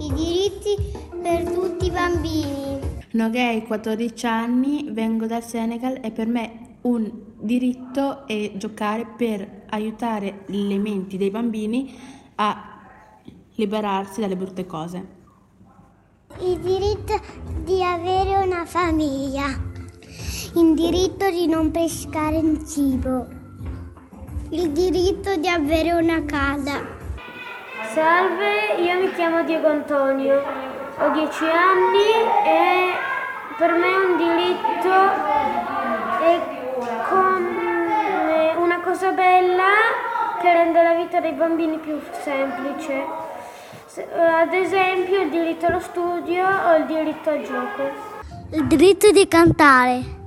I diritti per tutti i bambini. Noghei, 14 anni, vengo dal Senegal e per me un diritto è giocare per aiutare le menti dei bambini a liberarsi dalle brutte cose. Il diritto di avere una famiglia. Il diritto di non pescare in cibo. Il diritto di avere una casa. Salve, io chiamo Diego Antonio, ho 10 anni e per me un diritto è come una cosa bella che rende la vita dei bambini più semplice. Ad esempio il diritto allo studio o il diritto al gioco. Il diritto di cantare.